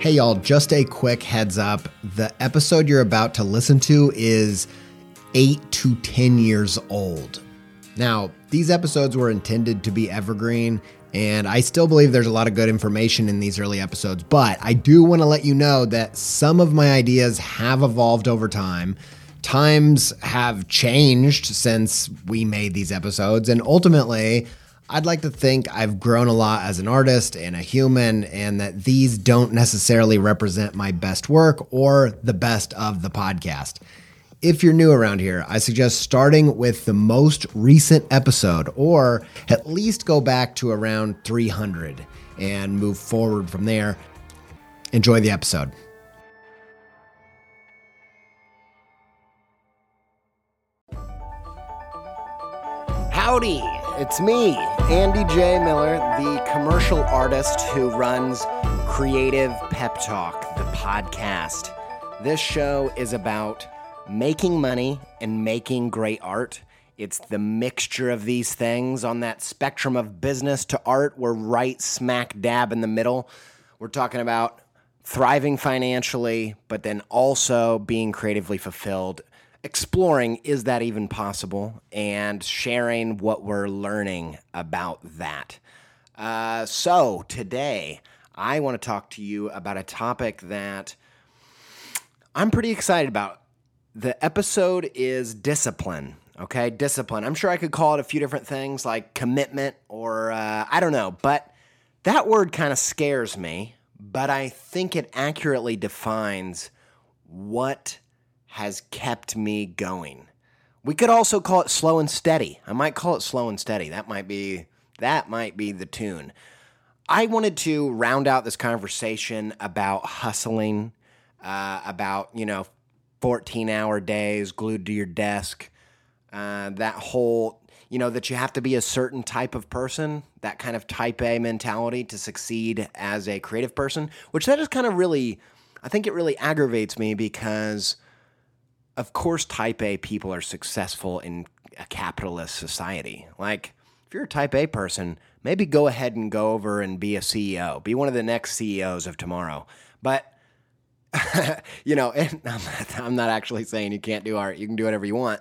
Hey, y'all, just a quick heads up. The episode you're about to listen to is eight to 10 years old. Now, these episodes were intended to be evergreen, and I still believe there's a lot of good information in these early episodes, but I do want to let you know that some of my ideas have evolved over time. Times have changed since we made these episodes, and ultimately, I'd like to think I've grown a lot as an artist and a human, and that these don't necessarily represent my best work or the best of the podcast. If you're new around here, I suggest starting with the most recent episode, or at least go back to around 300 and move forward from there. Enjoy the episode. Howdy, it's me, Andy J. Miller, the commercial artist who runs Creative Pep Talk, the podcast. This show is about making money and making great art. It's the mixture of these things on that spectrum of business to art. We're right smack dab in the middle. We're talking about thriving financially, but then also being creatively fulfilled exploring is that even possible and sharing what we're learning about that. Uh, so, today I want to talk to you about a topic that I'm pretty excited about. The episode is discipline. Okay, discipline. I'm sure I could call it a few different things like commitment or uh, I don't know, but that word kind of scares me. But I think it accurately defines what has kept me going. We could also call it slow and steady. I might call it slow and steady. That might be that might be the tune. I wanted to round out this conversation about hustling, uh, about you know, fourteen hour days glued to your desk, uh, that whole you know that you have to be a certain type of person, that kind of type A mentality to succeed as a creative person. Which that is kind of really, I think it really aggravates me because of course, type A people are successful in a capitalist society. Like, if you're a type A person, maybe go ahead and go over and be a CEO, be one of the next CEOs of tomorrow. But, you know, I'm not, I'm not actually saying you can't do art, you can do whatever you want.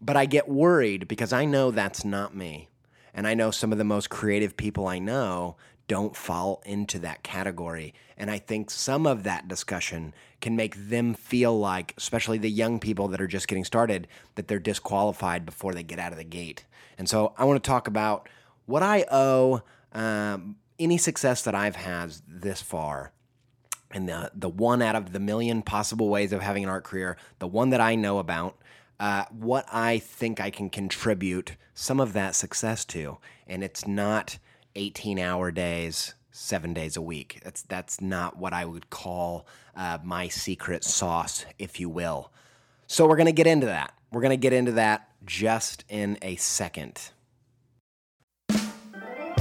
But I get worried because I know that's not me. And I know some of the most creative people I know don't fall into that category. And I think some of that discussion can make them feel like, especially the young people that are just getting started, that they're disqualified before they get out of the gate. And so I want to talk about what I owe um, any success that I've had this far. And the, the one out of the million possible ways of having an art career, the one that I know about, uh, what I think I can contribute some of that success to. And it's not 18 hour days, seven days a week. That's, that's not what I would call uh, my secret sauce, if you will. So we're going to get into that. We're going to get into that just in a second.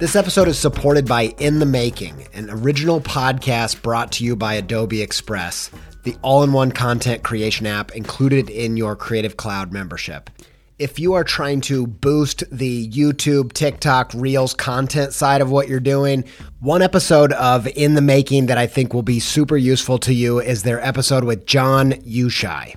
This episode is supported by In the Making, an original podcast brought to you by Adobe Express, the all in one content creation app included in your Creative Cloud membership. if you are trying to boost the YouTube, TikTok, Reels content side of what you're doing, one episode of In the Making that I think will be super useful to you is their episode with Jon Youshaei.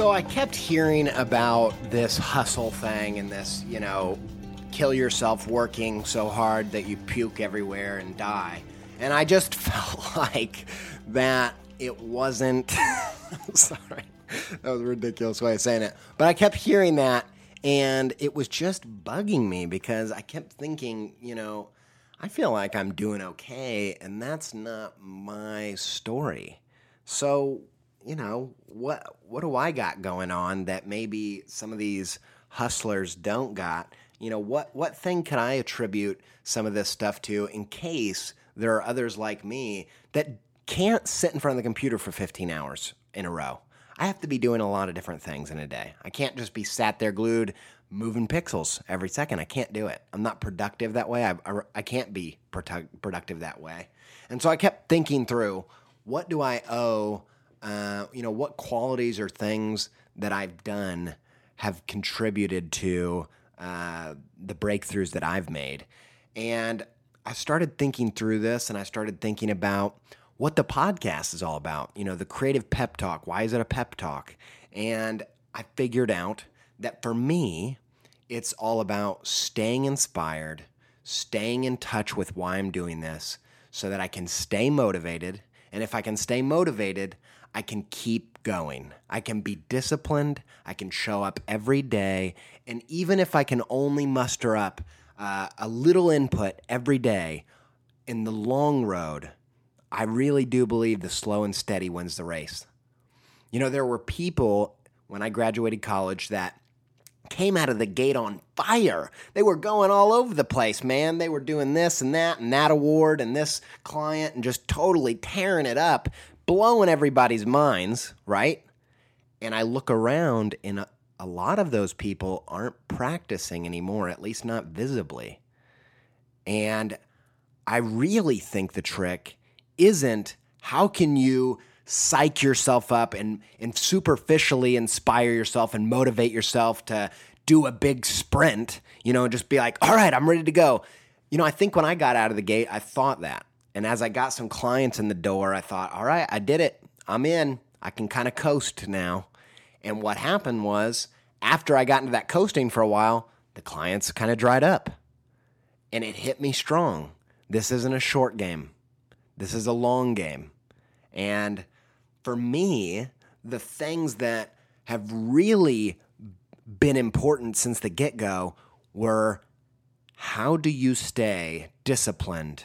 So I kept hearing about this hustle thing and this, you know, kill yourself working so hard that you puke everywhere and die. And I just felt like that it wasn't. sorry, that was a ridiculous way of saying it. But I kept hearing that, and it was just bugging me because I kept thinking, you know, I feel like I'm doing okay, and that's not my story. So, you know, what what do I got going on that maybe some of these hustlers don't got? You know, what what thing can I attribute some of this stuff to in case there are others like me that can't sit in front of the computer for 15 hours in a row. I have to be doing a lot of different things in a day. I can't just be sat there glued moving pixels every second. I can't do it. I'm not productive that way. I, I, I can't be productive that way. And so I kept thinking through what do I owe, uh, you know, what qualities or things that I've done have contributed to uh, the breakthroughs that I've made. And I started thinking through this and I started thinking about what the podcast is all about. You know, the creative pep talk. Why is it a pep talk? And I figured out that for me, it's all about staying inspired, staying in touch with why I'm doing this so that I can stay motivated. And if I can stay motivated, I can keep going. I can be disciplined. I can show up every day. And even if I can only muster up uh, a little input every day in the long road, I really do believe the slow and steady wins the race. You know, there were people when I graduated college that came out of the gate on fire. They were going all over the place, man. They were doing this and that and that award and this client and just totally tearing it up, blowing everybody's minds, right? And I look around and a, a lot of those people aren't practicing anymore, at least not visibly. And I really think the trick isn't how can you psych yourself up and, and superficially inspire yourself and motivate yourself to do a big sprint, you know, and just be like, all right, I'm ready to go. You know, I think when I got out of the gate, I thought that. And as I got some clients in the door, I thought, all right, I did it. I'm in. I can kind of coast now. And what happened was, after I got into that coasting for a while, the clients kind of dried up. And it hit me strong. This isn't a short game. This is a long game. And for me, the things that have really been important since the get go were how do you stay disciplined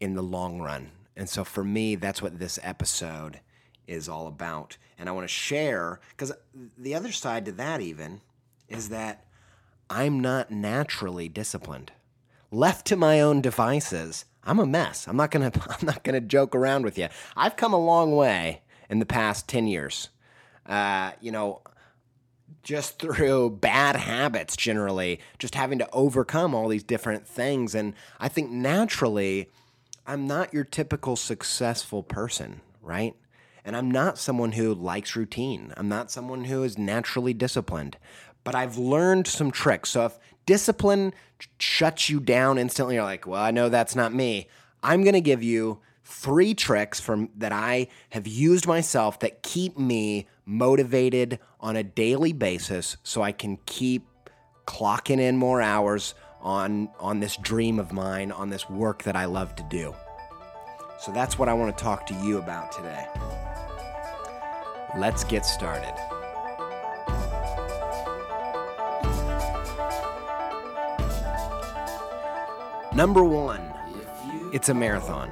in the long run? And so for me, that's what this episode is all about. And I want to share, because the other side to that, even, is that I'm not naturally disciplined. Left to my own devices, I'm a mess. I'm not gonna I'm not gonna joke around with you. I've come a long way in the past ten years. Uh, you know, just through bad habits generally, just having to overcome all these different things. And I think naturally, I'm not your typical successful person, right? And I'm not someone who likes routine. I'm not someone who is naturally disciplined. But I've learned some tricks. So if discipline shuts you down instantly, you're like, well, I know that's not me. I'm going to give you three tricks from that I have used myself that keep me motivated on a daily basis so I can keep clocking in more hours on on this dream of mine, on this work that I love to do. So that's what I want to talk to you about today. Let's get started. Number one, it's a marathon.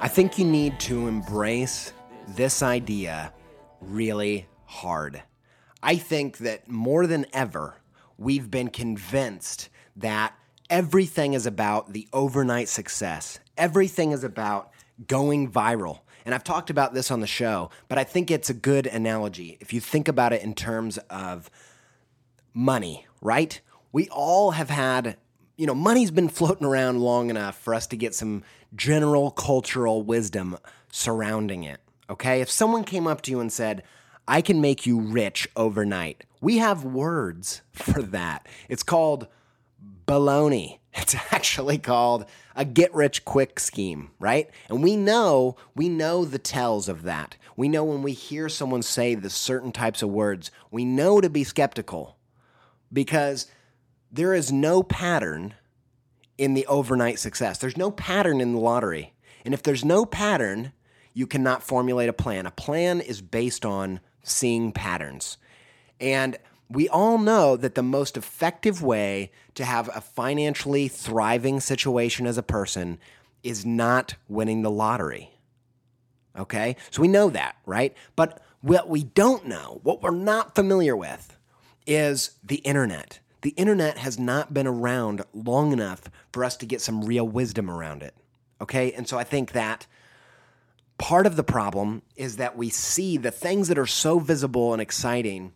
I think you need to embrace this idea really hard. I think that more than ever, we've been convinced that everything is about the overnight success. Everything is about going viral. And I've talked about this on the show, but I think it's a good analogy. If you think about it in terms of money, right? We all have had, you know, money's been floating around long enough for us to get some general cultural wisdom surrounding it. Okay? If someone came up to you and said, I can make you rich overnight, we have words for that. It's called baloney. It's actually called a get rich quick scheme, right? And we know, we know the tells of that. We know when we hear someone say the certain types of words, we know to be skeptical because there is no pattern in the overnight success. There's no pattern in the lottery. And if there's no pattern, you cannot formulate a plan. A plan is based on seeing patterns. And we all know that the most effective way to have a financially thriving situation as a person is not winning the lottery. Okay? So we know that, right? But what we don't know, what we're not familiar with, is the internet. The internet has not been around long enough for us to get some real wisdom around it. Okay? And so I think that part of the problem is that we see the things that are so visible and exciting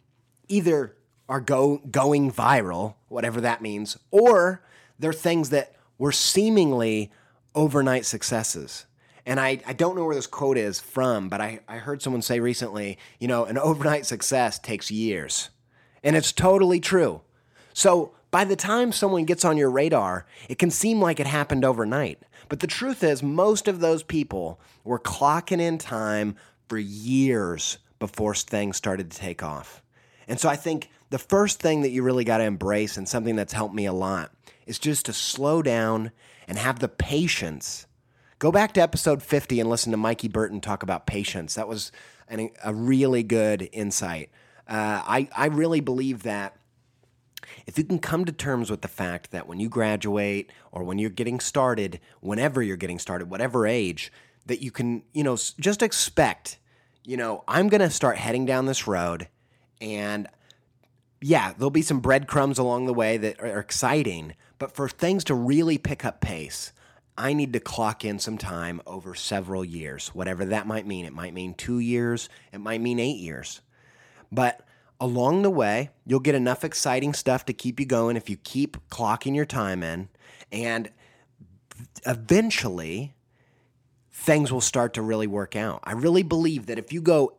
either are go, going viral, whatever that means, or they're things that were seemingly overnight successes. And I, I don't know where this quote is from, but I, I heard someone say recently, you know, an overnight success takes years. And it's totally true. So by the time someone gets on your radar, it can seem like it happened overnight. But the truth is, most of those people were clocking in time for years before things started to take off. And so I think the first thing that you really got to embrace, and something that's helped me a lot, is just to slow down and have the patience. Go back to episode 50 and listen to Mikey Burton talk about patience. That was an, a really good insight. Uh, I, I really believe that if you can come to terms with the fact that when you graduate or when you're getting started, whenever you're getting started, whatever age, that you can, you know, just expect, you know, I'm going to start heading down this road and yeah, there'll be some breadcrumbs along the way that are exciting, but for things to really pick up pace, I need to clock in some time over several years, whatever that might mean. It might mean two years, it might mean eight years. But along the way, you'll get enough exciting stuff to keep you going if you keep clocking your time in. And eventually, things will start to really work out. I really believe that if you go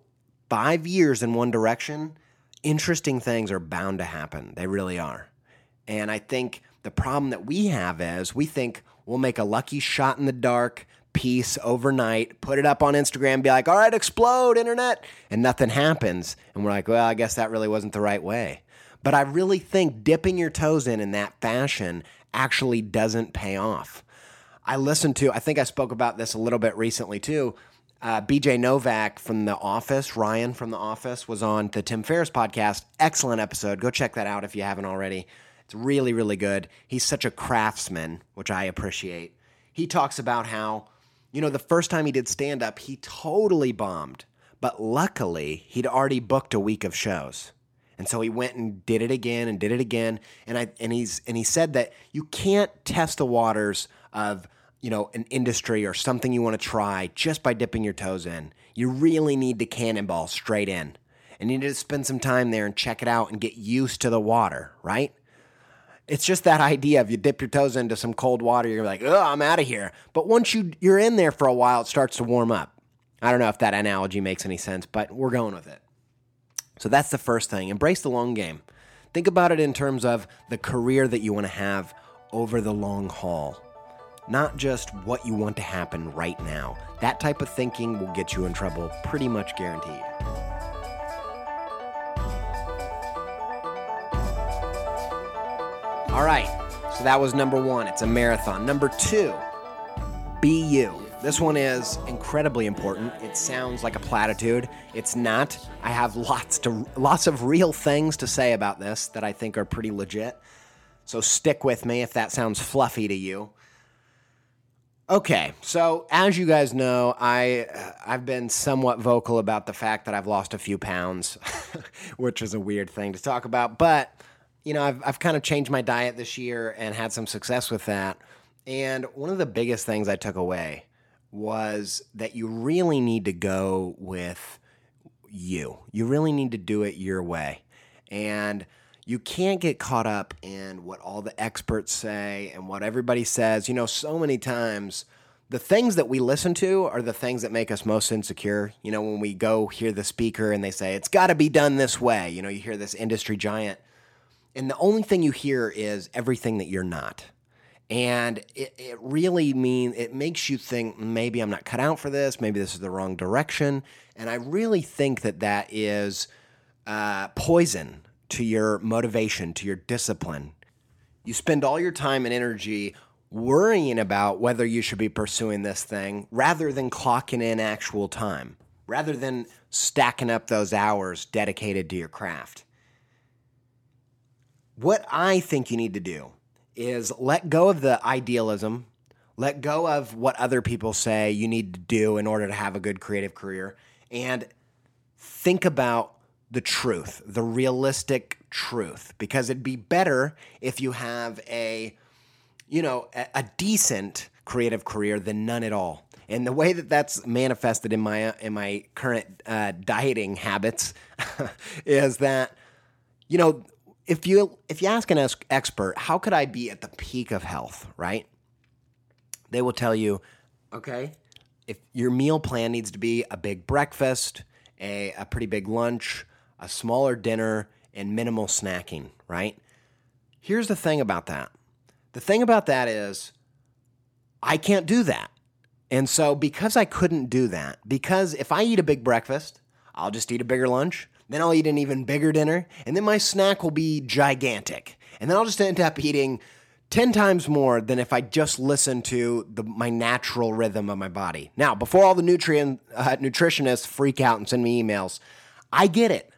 five years in one direction, interesting things are bound to happen. They really are. And I think the problem that we have is we think we'll make a lucky shot in the dark piece overnight, put it up on Instagram, be like, all right, explode, internet, and nothing happens. And we're like, well, I guess that really wasn't the right way. But I really think dipping your toes in in that fashion actually doesn't pay off. I listened to, I think I spoke about this a little bit recently too uh, BJ Novak from The Office, Ryan from The Office, was on the Tim Ferriss podcast. Excellent episode. Go check that out if you haven't already. It's really, really good. He's such a craftsman, which I appreciate. He talks about how, you know, the first time he did stand up, he totally bombed. But luckily, he'd already booked a week of shows. And so he went and did it again and did it again. And I and he's and he said that you can't test the waters of you know, an industry or something you want to try just by dipping your toes in. You really need to cannonball straight in. And you need to spend some time there and check it out and get used to the water, right? It's just that idea of you dip your toes into some cold water, you're like, oh, I'm out of here. But once you you're in there for a while, it starts to warm up. I don't know if that analogy makes any sense, but we're going with it. So that's the first thing. Embrace the long game. Think about it in terms of the career that you want to have over the long haul not just what you want to happen right now. That type of thinking will get you in trouble, pretty much guaranteed. All right, so that was number one. It's a marathon. Number two, be you. This one is incredibly important. It sounds like a platitude. It's not. I have lots to lots of real things to say about this that I think are pretty legit. So stick with me if that sounds fluffy to you Okay, so as you guys know, I uh, I've been somewhat vocal about the fact that I've lost a few pounds, which is a weird thing to talk about, but you know, I've I've kind of changed my diet this year and had some success with that. And one of the biggest things I took away was that you really need to go with you. You really need to do it your way. And you can't get caught up in what all the experts say and what everybody says. You know, so many times the things that we listen to are the things that make us most insecure. You know, when we go hear the speaker and they say, it's got to be done this way, you know, you hear this industry giant, and the only thing you hear is everything that you're not. And it, it really mean it makes you think maybe I'm not cut out for this, maybe this is the wrong direction. And I really think that that is uh, poison to your motivation, to your discipline. You spend all your time and energy worrying about whether you should be pursuing this thing rather than clocking in actual time, rather than stacking up those hours dedicated to your craft. What I think you need to do is let go of the idealism, let go of what other people say you need to do in order to have a good creative career, and think about the truth, the realistic truth, because it'd be better if you have a, you know, a, a decent creative career than none at all. And the way that that's manifested in my in my current uh, dieting habits is that, you know, if you if you ask an expert, how could I be at the peak of health, right? They will tell you, okay, if your meal plan needs to be a big breakfast, a, a pretty big lunch, a smaller dinner, and minimal snacking, right? Here's the thing about that. The thing about that is, I can't do that. And so, because I couldn't do that, because if I eat a big breakfast, I'll just eat a bigger lunch, then I'll eat an even bigger dinner, and then my snack will be gigantic. And then I'll just end up eating 10 times more than if I just listened to the, my natural rhythm of my body. Now, before all the nutrient uh, nutritionists freak out and send me emails, I get it.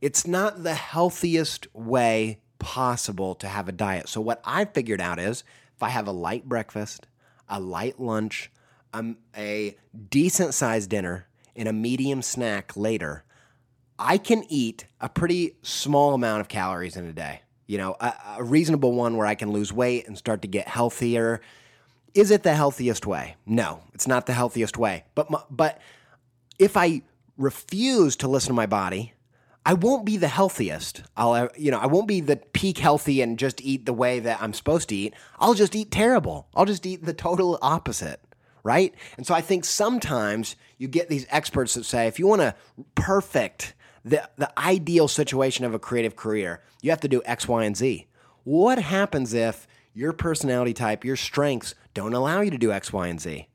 It's not the healthiest way possible to have a diet. So, what I figured out is if I have a light breakfast, a light lunch, um, a decent sized dinner, and a medium snack later, I can eat a pretty small amount of calories in a day. You know, a, a reasonable one where I can lose weight and start to get healthier. Is it the healthiest way? No, it's not the healthiest way. But but if I refuse to listen to my body I won't be the healthiest. I'll, uh, you know, I won't be the peak healthy and just eat the way that I'm supposed to eat. I'll just eat terrible. I'll just eat the total opposite, right? And so I think sometimes you get these experts that say if you want to perfect the the ideal situation of a creative career, you have to do X, Y, and Z. What happens if your personality type, your strengths don't allow you to do X, Y, and Z?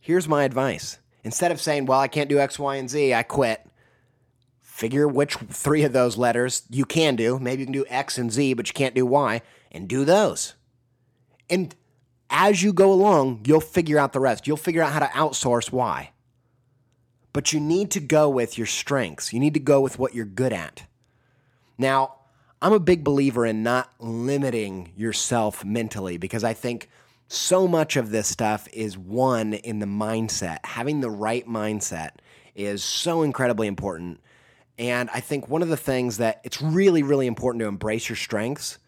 Here's my advice. Instead of saying, "Well, I can't do X, Y, and Z, I quit." Figure which three of those letters you can do. Maybe you can do X and Z, but you can't do Y, and do those. And as you go along, you'll figure out the rest. You'll figure out how to outsource Y. But you need to go with your strengths. You need to go with what you're good at. Now, I'm a big believer in not limiting yourself mentally because I think so much of this stuff is one in the mindset. Having the right mindset is so incredibly important and I think one of the things that it's really, really important to embrace your strengths.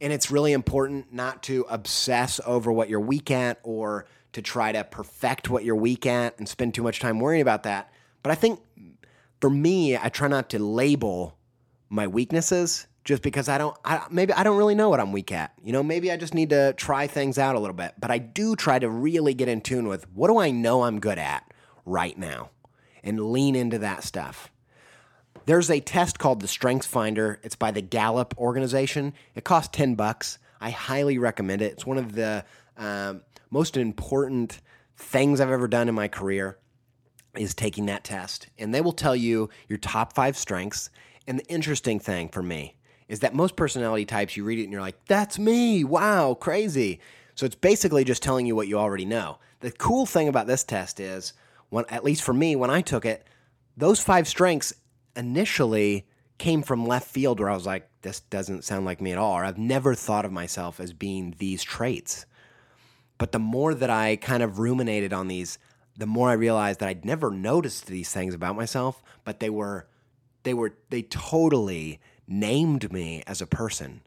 And it's really important not to obsess over what you're weak at or to try to perfect what you're weak at and spend too much time worrying about that. But I think for me, I try not to label my weaknesses just because I don't, I, maybe I don't really know what I'm weak at. You know, maybe I just need to try things out a little bit. But I do try to really get in tune with what do I know I'm good at right now and lean into that stuff. There's a test called the Strengths Finder. It's by the Gallup organization. It costs 10 bucks. I highly recommend it. It's one of the um, most important things I've ever done in my career is taking that test. And they will tell you your top five strengths. And the interesting thing for me is that most personality types, you read it and you're like, that's me. Wow, crazy. So it's basically just telling you what you already know. The cool thing about this test is, when, at least for me, when I took it, those five strengths initially came from left field where I was like, this doesn't sound like me at all, or I've never thought of myself as being these traits. But the more that I kind of ruminated on these, the more I realized that I'd never noticed these things about myself, but they were they were they totally named me as a person.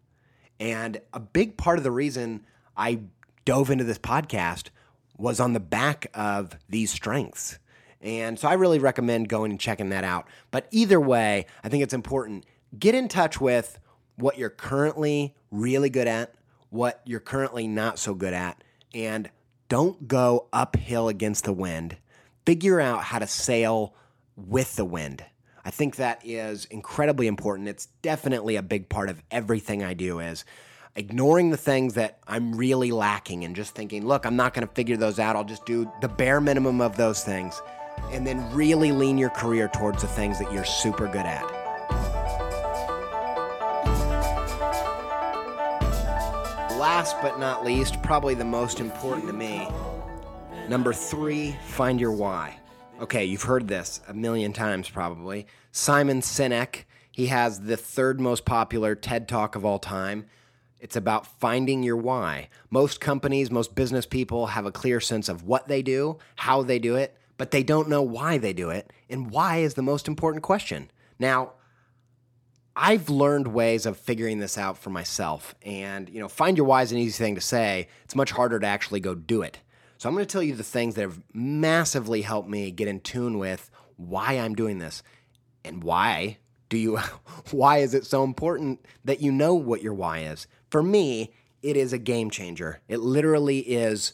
And a big part of the reason I dove into this podcast was on the back of these strengths. And so I really recommend going and checking that out. But either way, I think it's important get in touch with what you're currently really good at, what you're currently not so good at, and don't go uphill against the wind. Figure out how to sail with the wind. I think that is incredibly important. It's definitely a big part of everything I do is ignoring the things that I'm really lacking and just thinking, look, I'm not going to figure those out. I'll just do the bare minimum of those things and then really lean your career towards the things that you're super good at. Last but not least, probably the most important to me, number three, find your why. Okay, you've heard this a million times probably. Simon Sinek, he has the third most popular TED Talk of all time. It's about finding your why. Most companies, most business people have a clear sense of what they do, how they do it, but they don't know why they do it. And why is the most important question. Now, I've learned ways of figuring this out for myself. And, you know, find your why is an easy thing to say. It's much harder to actually go do it. So I'm going to tell you the things that have massively helped me get in tune with why I'm doing this and why do you why is it so important that you know what your why is? For me, it is a game changer. It literally is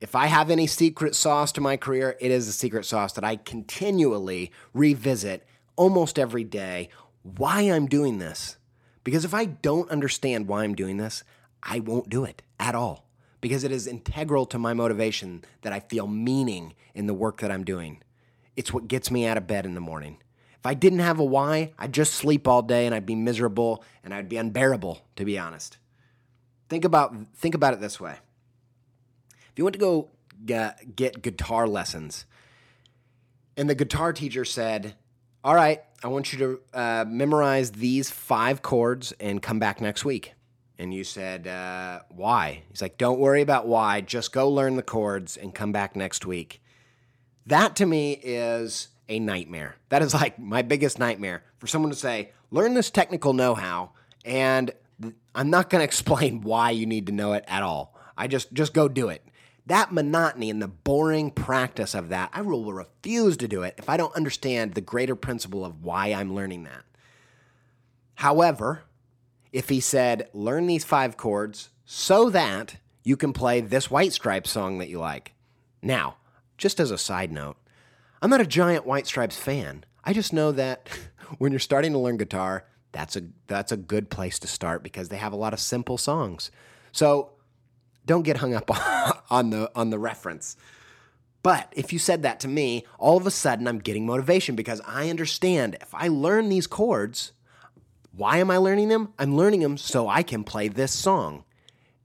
if I have any secret sauce to my career, it is a secret sauce that I continually revisit almost every day why I'm doing this. Because if I don't understand why I'm doing this, I won't do it at all because it is integral to my motivation that I feel meaning in the work that I'm doing. It's what gets me out of bed in the morning. If I didn't have a why, I'd just sleep all day and I'd be miserable and I'd be unbearable, to be honest. Think about think about it this way. If you went to go get, guitar lessons and the guitar teacher said, "All right, I want you to uh, memorize these five chords and come back next week." and you said, uh, why? He's like, don't worry about why. Just go learn the chords and come back next week. That to me is a nightmare. That is like my biggest nightmare for someone to say, learn this technical know how, and I'm not going to explain why you need to know it at all. I just, just go do it. That monotony and the boring practice of that, I will refuse to do it if I don't understand the greater principle of why I'm learning that. However, if he said, learn these five chords so that you can play this White Stripes song that you like. Now, just as a side note, I'm not a giant White Stripes fan. I just know that when you're starting to learn guitar, that's a that's a good place to start because they have a lot of simple songs. So don't get hung up on the on the reference. But if you said that to me, all of a sudden I'm getting motivation because I understand if I learn these chords, why am I learning them? I'm learning them so I can play this song.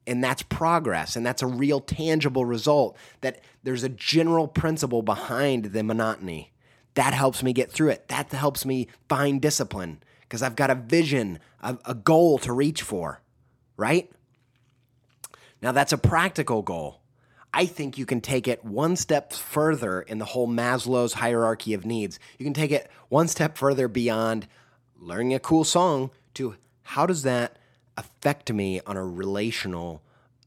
And that's progress. And that's a real tangible result that there's a general principle behind the monotony. That helps me get through it. That helps me find discipline because I've got a vision, a, a goal to reach for, right? Now, that's a practical goal. I think you can take it one step further in the whole Maslow's hierarchy of needs. You can take it one step further beyond learning a cool song to how does that affect me on a relational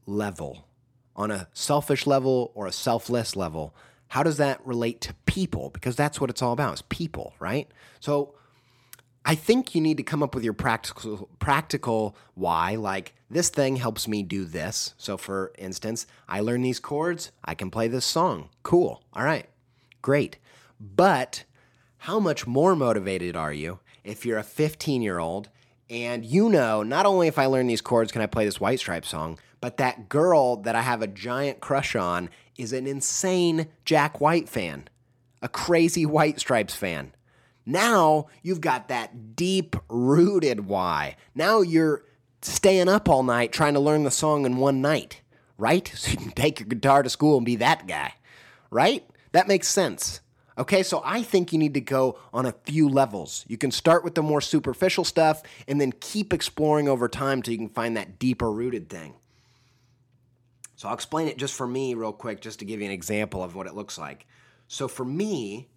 level, on a selfish level or a selfless level? How does that relate to people? Because that's what it's all about, is people, right? So I think you need to come up with your practical practical why. Like this thing helps me do this. So for instance, I learn these chords, I can play this song. Cool. All right. Great. But how much more motivated are you if you're a 15 year old and you know not only if I learn these chords can I play this White Stripe song, but that girl that I have a giant crush on is an insane Jack White fan, a crazy White Stripes fan. Now you've got that deep rooted why. Now you're staying up all night trying to learn the song in one night, right? So you can take your guitar to school and be that guy, right? That makes sense. Okay, so I think you need to go on a few levels. You can start with the more superficial stuff and then keep exploring over time till you can find that deeper rooted thing. So I'll explain it just for me, real quick, just to give you an example of what it looks like. So for me,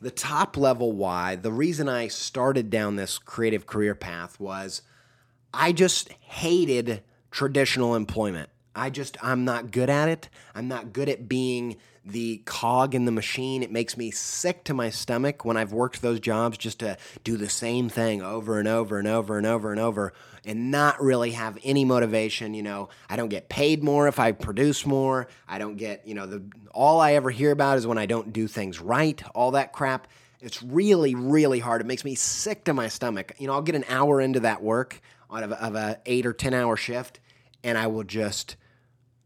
the top level why, the reason I started down this creative career path was I just hated traditional employment. I just, I'm not good at it. I'm not good at being the cog in the machine. It makes me sick to my stomach when I've worked those jobs just to do the same thing over and over and over and over and over and not really have any motivation. You know, I don't get paid more if I produce more. I don't get, you know, the all I ever hear about is when I don't do things right, all that crap. It's really, really hard. It makes me sick to my stomach. You know, I'll get an hour into that work out of, of a eight or 10 hour shift and I will just,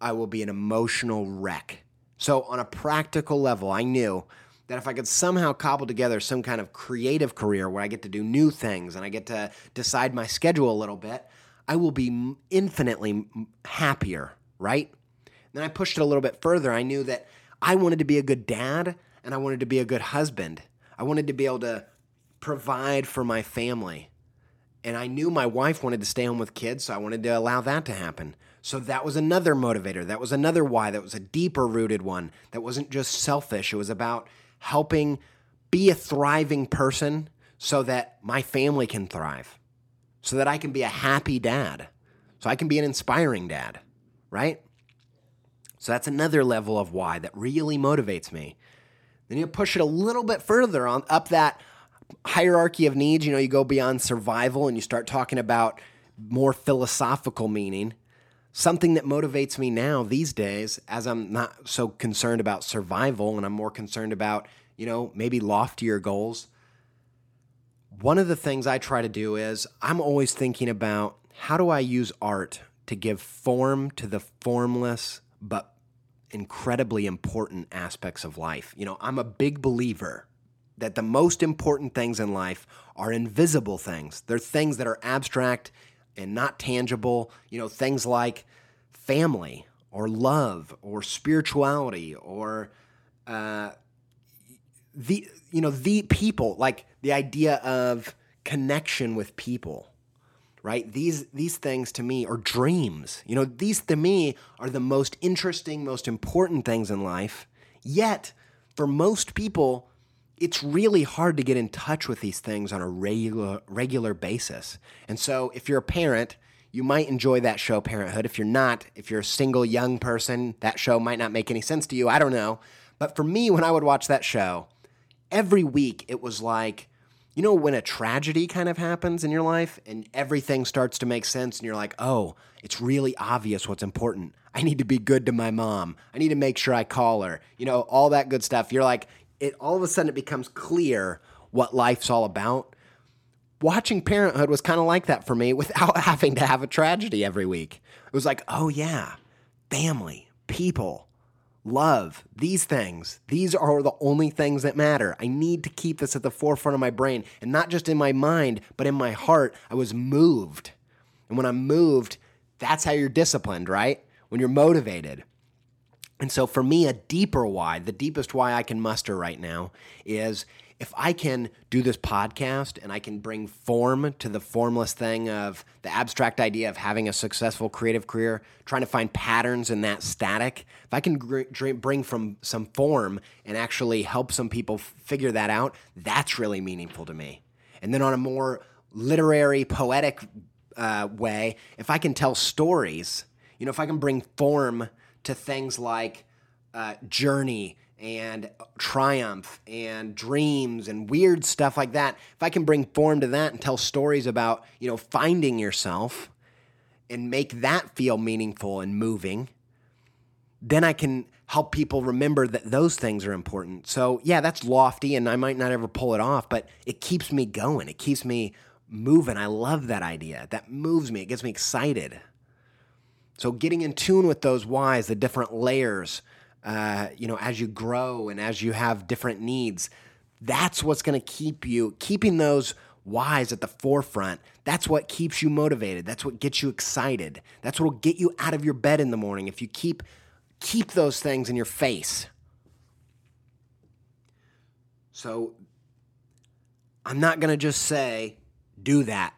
I will be an emotional wreck so, on a practical level, I knew that if I could somehow cobble together some kind of creative career where I get to do new things and I get to decide my schedule a little bit, I will be infinitely happier, right? Then I pushed it a little bit further. I knew that I wanted to be a good dad and I wanted to be a good husband. I wanted to be able to provide for my family. And I knew my wife wanted to stay home with kids, so I wanted to allow that to happen. So that was another motivator. That was another why. That was a deeper rooted one. That wasn't just selfish. It was about helping be a thriving person so that my family can thrive, so that I can be a happy dad, so I can be an inspiring dad, right? So that's another level of why that really motivates me. Then you push it a little bit further on up that hierarchy of needs. You know, you go beyond survival and you start talking about more philosophical meaning something that motivates me now these days as I'm not so concerned about survival and I'm more concerned about, you know, maybe loftier goals. One of the things I try to do is I'm always thinking about how do I use art to give form to the formless but incredibly important aspects of life. You know, I'm a big believer that the most important things in life are invisible things. They're things that are abstract and not tangible. You know, things like family or love or spirituality or uh, the you know the people like the idea of connection with people right these these things to me are dreams you know these to me are the most interesting most important things in life yet for most people it's really hard to get in touch with these things on a regular regular basis. And so if you're a parent, you might enjoy that show Parenthood. If you're not, if you're a single young person, that show might not make any sense to you. I don't know. But for me when I would watch that show, every week it was like you know when a tragedy kind of happens in your life and everything starts to make sense and you're like, "Oh, it's really obvious what's important. I need to be good to my mom. I need to make sure I call her." You know, all that good stuff. You're like, it all of a sudden it becomes clear what life's all about. Watching Parenthood was kind of like that for me without having to have a tragedy every week. It was like, oh yeah, family, people, love, these things. These are the only things that matter. I need to keep this at the forefront of my brain and not just in my mind, but in my heart. I was moved. And when I'm moved, that's how you're disciplined, right? When you're motivated. And so for me, a deeper why, the deepest why I can muster right now is if I can do this podcast and I can bring form to the formless thing of the abstract idea of having a successful creative career, trying to find patterns in that static, if I can bring from some form and actually help some people figure that out, that's really meaningful to me. And then on a more literary, poetic uh, way, if I can tell stories, you know, if I can bring form to things like uh, journey and triumph and dreams and weird stuff like that. If i can bring form to that and tell stories about you know finding yourself and make that feel meaningful and moving then i can help people remember that those things are important. So yeah that's lofty and i might not ever pull it off but it keeps me going. It keeps me moving. I love that idea. That moves me. It gets me excited so getting in tune with those whys, the different layers, uh, you know, as you grow and as you have different needs, that's what's going to keep you keeping those whys at the forefront. That's what keeps you motivated. That's what gets you excited. That's what will get you out of your bed in the morning if you keep keep those things in your face. So I'm not going to just say do that.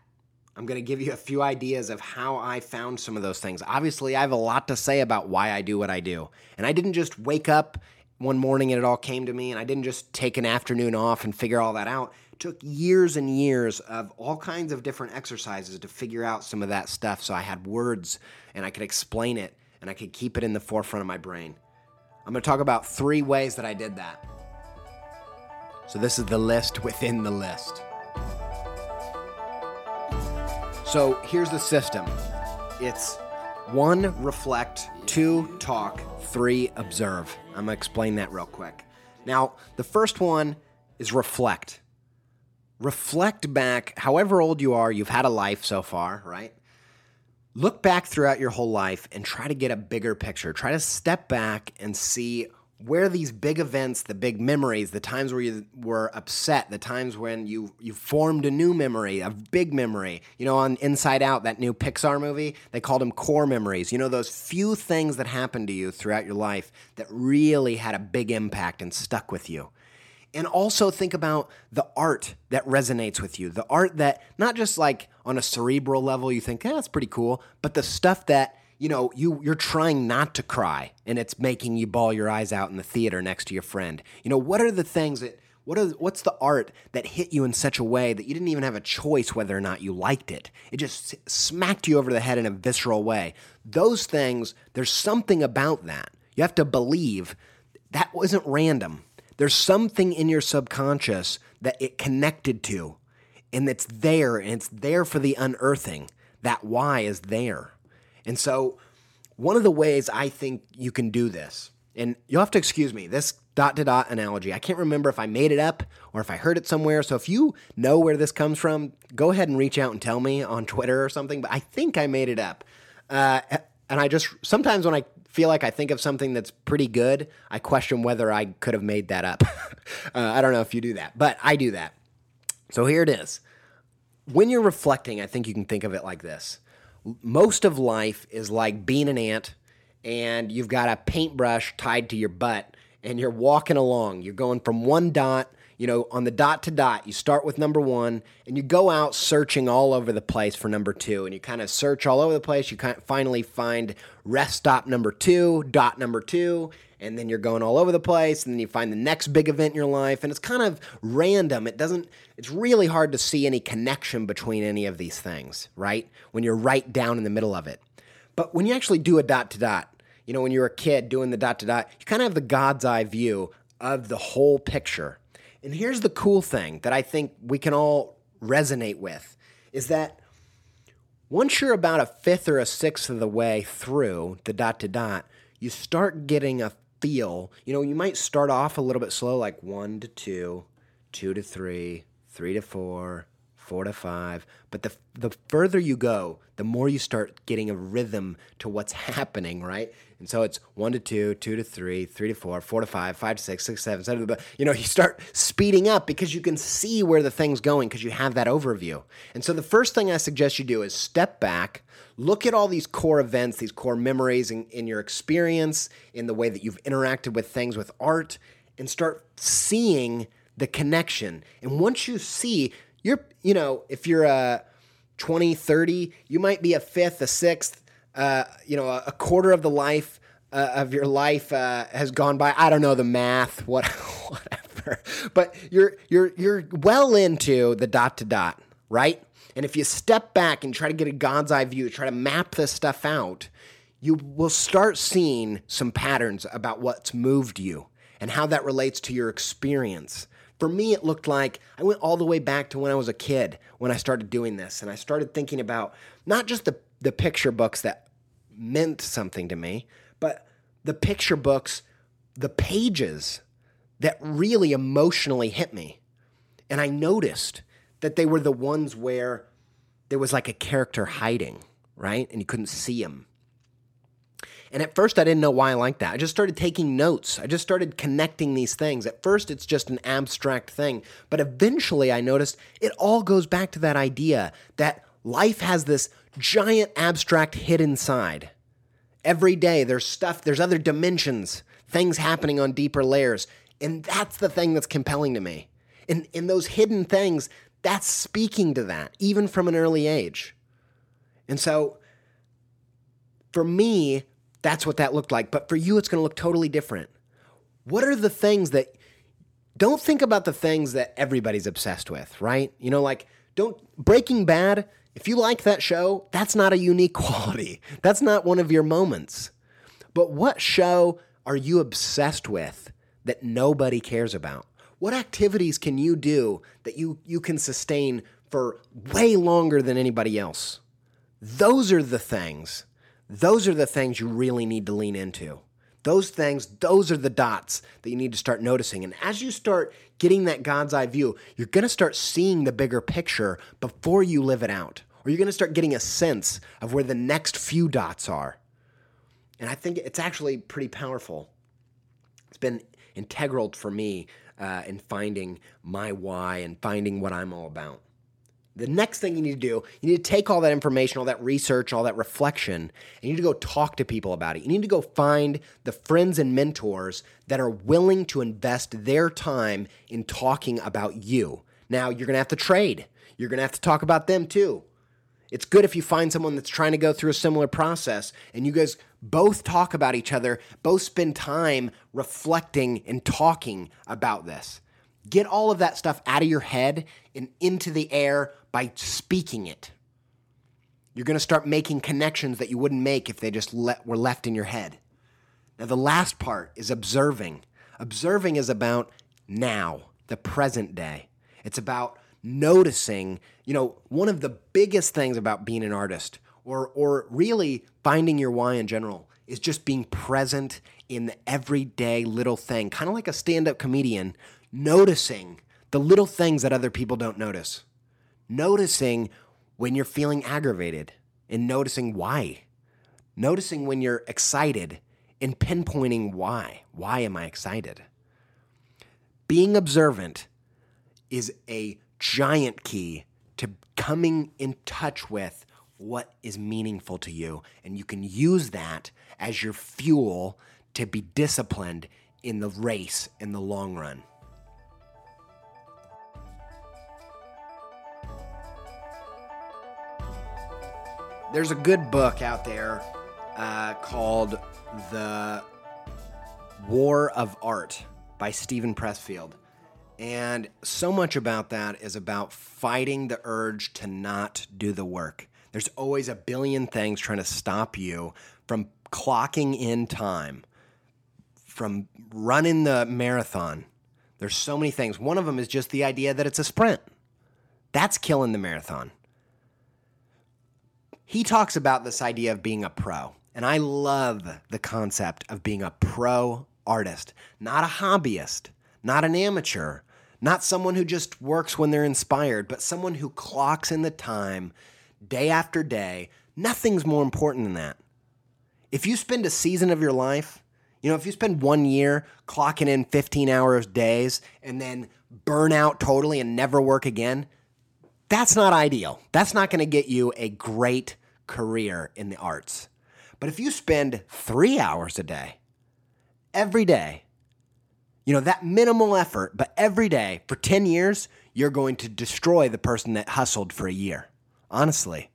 I'm going to give you a few ideas of how I found some of those things. Obviously, I have a lot to say about why I do what I do. And I didn't just wake up one morning and it all came to me, and I didn't just take an afternoon off and figure all that out. It took years and years of all kinds of different exercises to figure out some of that stuff so I had words and I could explain it and I could keep it in the forefront of my brain. I'm going to talk about three ways that I did that. So, this is the list within the list. So here's the system it's one, reflect, two, talk, three, observe. I'm going to explain that real quick. Now, the first one is reflect. Reflect back, however old you are, you've had a life so far, right? Look back throughout your whole life and try to get a bigger picture. Try to step back and see where these big events, the big memories, the times where you were upset, the times when you you formed a new memory, a big memory. You know, on Inside Out, that new Pixar movie, they called them core memories. You know, those few things that happened to you throughout your life that really had a big impact and stuck with you. And also think about the art that resonates with you. The art that not just like on a cerebral level you think, "Yeah, that's pretty cool," but the stuff that you know, you you're trying not to cry and it's making you ball your eyes out in the theater next to your friend. You know, what are the things that what are what's the art that hit you in such a way that you didn't even have a choice whether or not you liked it? It just smacked you over the head in a visceral way. Those things, there's something about that. You have to believe that wasn't random. There's something in your subconscious that it connected to and it's there and it's there for the unearthing. That why is there. And so, one of the ways I think you can do this, and you'll have to excuse me, this dot to dot analogy, I can't remember if I made it up or if I heard it somewhere. So, if you know where this comes from, go ahead and reach out and tell me on Twitter or something. But I think I made it up. Uh, and I just, sometimes when I feel like I think of something that's pretty good, I question whether I could have made that up. uh, I don't know if you do that, but I do that. So, here it is. When you're reflecting, I think you can think of it like this most of life is like being an ant and you've got a paintbrush tied to your butt and you're walking along. You're going from one dot, you know, on the dot to dot. You start with number one and you go out searching all over the place for number two. And you kind of search all over the place. You kind of finally find rest stop number two, dot number two and then you're going all over the place and then you find the next big event in your life and it's kind of random it doesn't it's really hard to see any connection between any of these things right when you're right down in the middle of it but when you actually do a dot to dot you know when you're a kid doing the dot to dot you kind of have the god's eye view of the whole picture and here's the cool thing that i think we can all resonate with is that once you're about a fifth or a sixth of the way through the dot to dot you start getting a feel. You know, you might start off a little bit slow, like one to two, two to three, three to four, four to five. But the the further you go, the more you start getting a rhythm to what's happening, right? And so it's one to two, two to three, three to four, four to five, five to six, six, seven, seven. But you know, you start speeding up because you can see where the thing's going because you have that overview. And so the first thing I suggest you do is step back, look at all these core events, these core memories in, in your experience, in the way that you've interacted with things with art, and start seeing the connection. And once you see, you're, you know, if you're a 20, 30, you might be a fifth, a sixth, uh, you know, a, a, quarter of the life uh, of your life uh, has gone by. I don't know the math, what, whatever. But you're you're you're well into the dot to dot, right? And if you step back and try to get a God's eye view, try to map this stuff out, you will start seeing some patterns about what's moved you and how that relates to your experience. For me, it looked like I went all the way back to when I was a kid when I started doing this. And I started thinking about not just the, the picture books that meant something to me, but the picture books, the pages that really emotionally hit me. And I noticed that they were the ones where there was like a character hiding, right? And you couldn't see him. And at first, I didn't know why I liked that. I just started taking notes. I just started connecting these things. At first, it's just an abstract thing. But eventually, I noticed it all goes back to that idea that life has this giant abstract hidden side. Every day, there's stuff, there's other dimensions, things happening on deeper layers. And that's the thing that's compelling to me. And, and those hidden things, That's speaking to that, even from an early age. And so for me, that's what that looked like. But for you, it's going to look totally different. What are the things that don't think about the things that everybody's obsessed with, right? You know, like don't Breaking Bad, if you like that show, that's not a unique quality. That's not one of your moments. But what show are you obsessed with that nobody cares about? What activities can you do that you, you can sustain for way longer than anybody else? Those are the things. Those are the things you really need to lean into. Those things, those are the dots that you need to start noticing. And as you start getting that God's eye view, you're going to start seeing the bigger picture before you live it out. Or you're going to start getting a sense of where the next few dots are. And I think it's actually pretty powerful. It's been integral for me uh, in finding my why and finding what I'm all about. The next thing you need to do, you need to take all that information, all that research, all that reflection, and you need to go talk to people about it. You need to go find the friends and mentors that are willing to invest their time in talking about you. Now, you're going to have to trade. You're going to have to talk about them too. It's good if you find someone that's trying to go through a similar process and you guys both talk about each other, both spend time reflecting and talking about this. Get all of that stuff out of your head and into the air by speaking it. You're going to start making connections that you wouldn't make if they just were left in your head. Now, the last part is observing. Observing is about now, the present day. It's about noticing, you know, one of the biggest things about being an artist or or really finding your why in general is just being present in the everyday little thing, kind of like a stand-up comedian noticing the little things that other people don't notice. Noticing when you're feeling aggravated and noticing why. Noticing when you're excited and pinpointing why. Why am I excited? Being observant is a giant key to coming in touch with what is meaningful to you. And you can use that as your fuel to be disciplined in the race in the long run. There's a good book out there uh, called The War of Art by Steven Pressfield. And so much about that is about fighting the urge to not do the work. There's always a billion things trying to stop you from clocking in time, from running the marathon. There's so many things. One of them is just the idea that it's a sprint. That's killing the marathon he talks about this idea of being a pro. And I love the concept of being a pro artist, not a hobbyist, not an amateur, not someone who just works when they're inspired, but someone who clocks in the time day after day. Nothing's more important than that. If you spend a season of your life, you know, if you spend one year clocking in 15 hours days and then burn out totally and never work again, that's not ideal. That's not going to get you a great career in the arts. But if you spend three hours a day, every day, you know, that minimal effort, but every day for 10 years, you're going to destroy the person that hustled for a year. Honestly.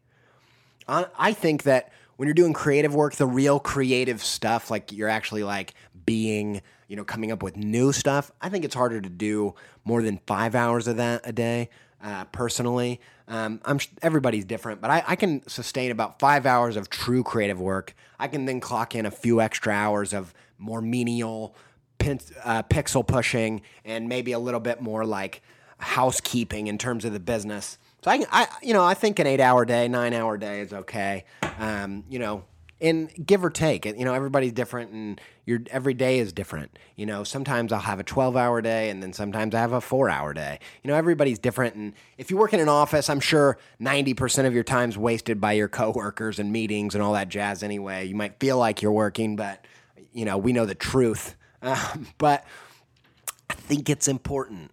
I think that when you're doing creative work, the real creative stuff, like you're actually like being, you know, coming up with new stuff, I think it's harder to do more than five hours of that a day uh, personally. Um, I'm everybody's different, but I, I, can sustain about five hours of true creative work. I can then clock in a few extra hours of more menial pin, uh, pixel pushing and maybe a little bit more like housekeeping in terms of the business. So I, I you know, I think an eight-hour day, nine-hour day is okay. Um, you know, and give or take. You know, everybody's different, and your every day is different. You know, sometimes I'll have a 12 hour day, and then sometimes I have a four hour day. You know, everybody's different. And if you work in an office, I'm sure 90% of your time's wasted by your coworkers and meetings and all that jazz anyway. You might feel like you're working, but, you know, we know the truth. Um, but I think it's important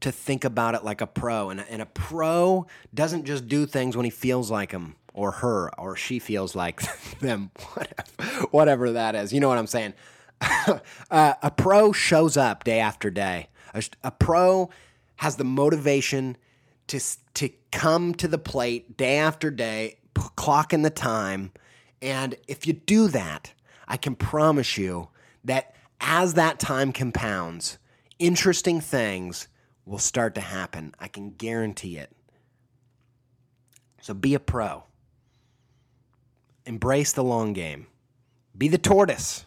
to think about it like a pro. And, and a pro doesn't just do things when he feels like them or her or she feels like them, whatever, whatever that is. You know what I'm saying? uh, a pro shows up day after day. A, a pro has the motivation to to come to the plate day after day, p- clock in the time, and if you do that, I can promise you that as that time compounds, interesting things will start to happen. I can guarantee it. So be a pro. Embrace the long game. Be the tortoise.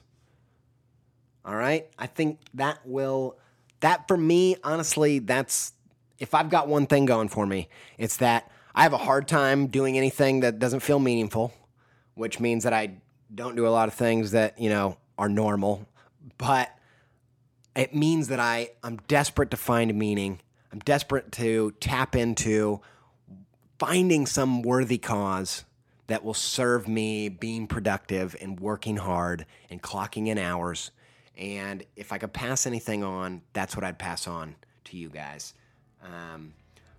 All right? I think that will that for me, honestly, that's if I've got one thing going for me, it's that I have a hard time doing anything that doesn't feel meaningful, which means that I don't do a lot of things that, you know, are normal, but it means that I I'm desperate to find meaning. I'm desperate to tap into finding some worthy cause that will serve me being productive and working hard and clocking in hours. And if I could pass anything on, that's what I'd pass on to you guys. Um,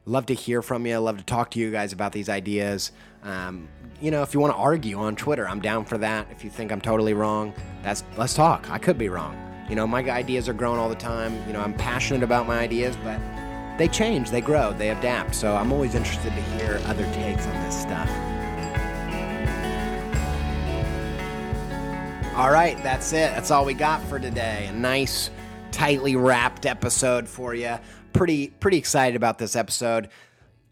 love to hear from you. Love to talk to you guys about these ideas. Um, you know, if you want to argue on Twitter, I'm down for that. If you think I'm totally wrong, that's let's talk. I could be wrong. You know, my ideas are growing all the time. You know, I'm passionate about my ideas, but they change, they grow, they adapt. So I'm always interested to hear other takes on this stuff. All right, that's it. That's all we got for today. A nice, tightly wrapped episode for you. Pretty, pretty excited about this episode.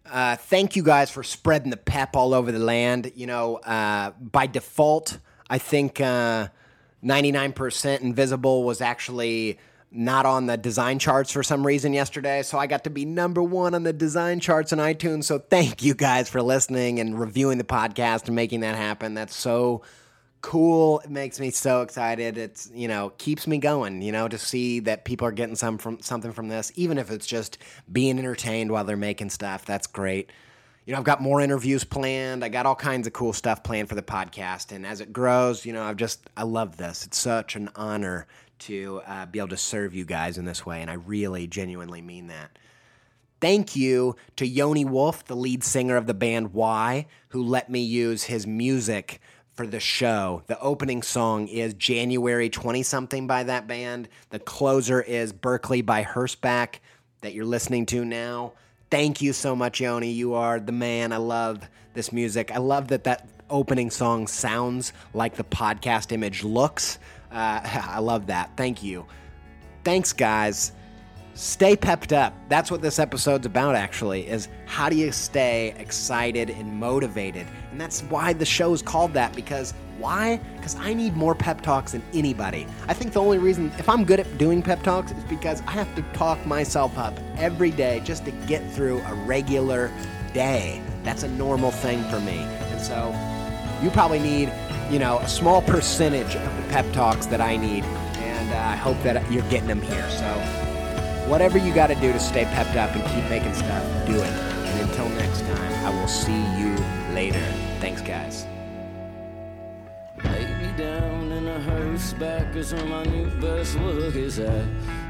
Uh, thank you guys for spreading the pep all over the land. You know, uh, by default, I think uh, 99% Invisible was actually not on the design charts for some reason yesterday. So I got to be number one on the design charts on iTunes. So thank you guys for listening and reviewing the podcast and making that happen. That's so cool. It makes me so excited. It's you know keeps me going. You know to see that people are getting some from something from this, even if it's just being entertained while they're making stuff. That's great. You know I've got more interviews planned. I got all kinds of cool stuff planned for the podcast, and as it grows, you know I've just I love this. It's such an honor to uh, be able to serve you guys in this way, and I really genuinely mean that. Thank you to Yoni Wolf, the lead singer of the band WHY?, who let me use his music for the show. The opening song is January 20 something by that band. The closer is Berkeley by Hearstback that you're listening to now. Thank you so much, Yoni. You are the man. I love this music. I love that that opening song sounds like the podcast image looks. Uh, I love that. Thank you. Thanks, guys stay pepped up. That's what this episode's about actually is how do you stay excited and motivated? And that's why the show is called that because why? Because I need more pep talks than anybody. I think the only reason if I'm good at doing pep talks is because I have to talk myself up every day just to get through a regular day. That's a normal thing for me. And so you probably need, you know, a small percentage of the pep talks that I need. And uh, I hope that you're getting them here. So whatever you got to do to stay pepped up and keep making stuff, do it. And until next time, I will see you later. Thanks, guys. Down in a is where my new best look is at.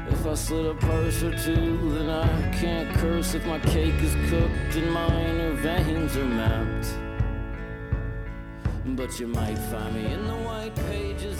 If I a purse or two, then I can't curse if my cake is cooked and my inner veins are mapped. But you might find me in the white pages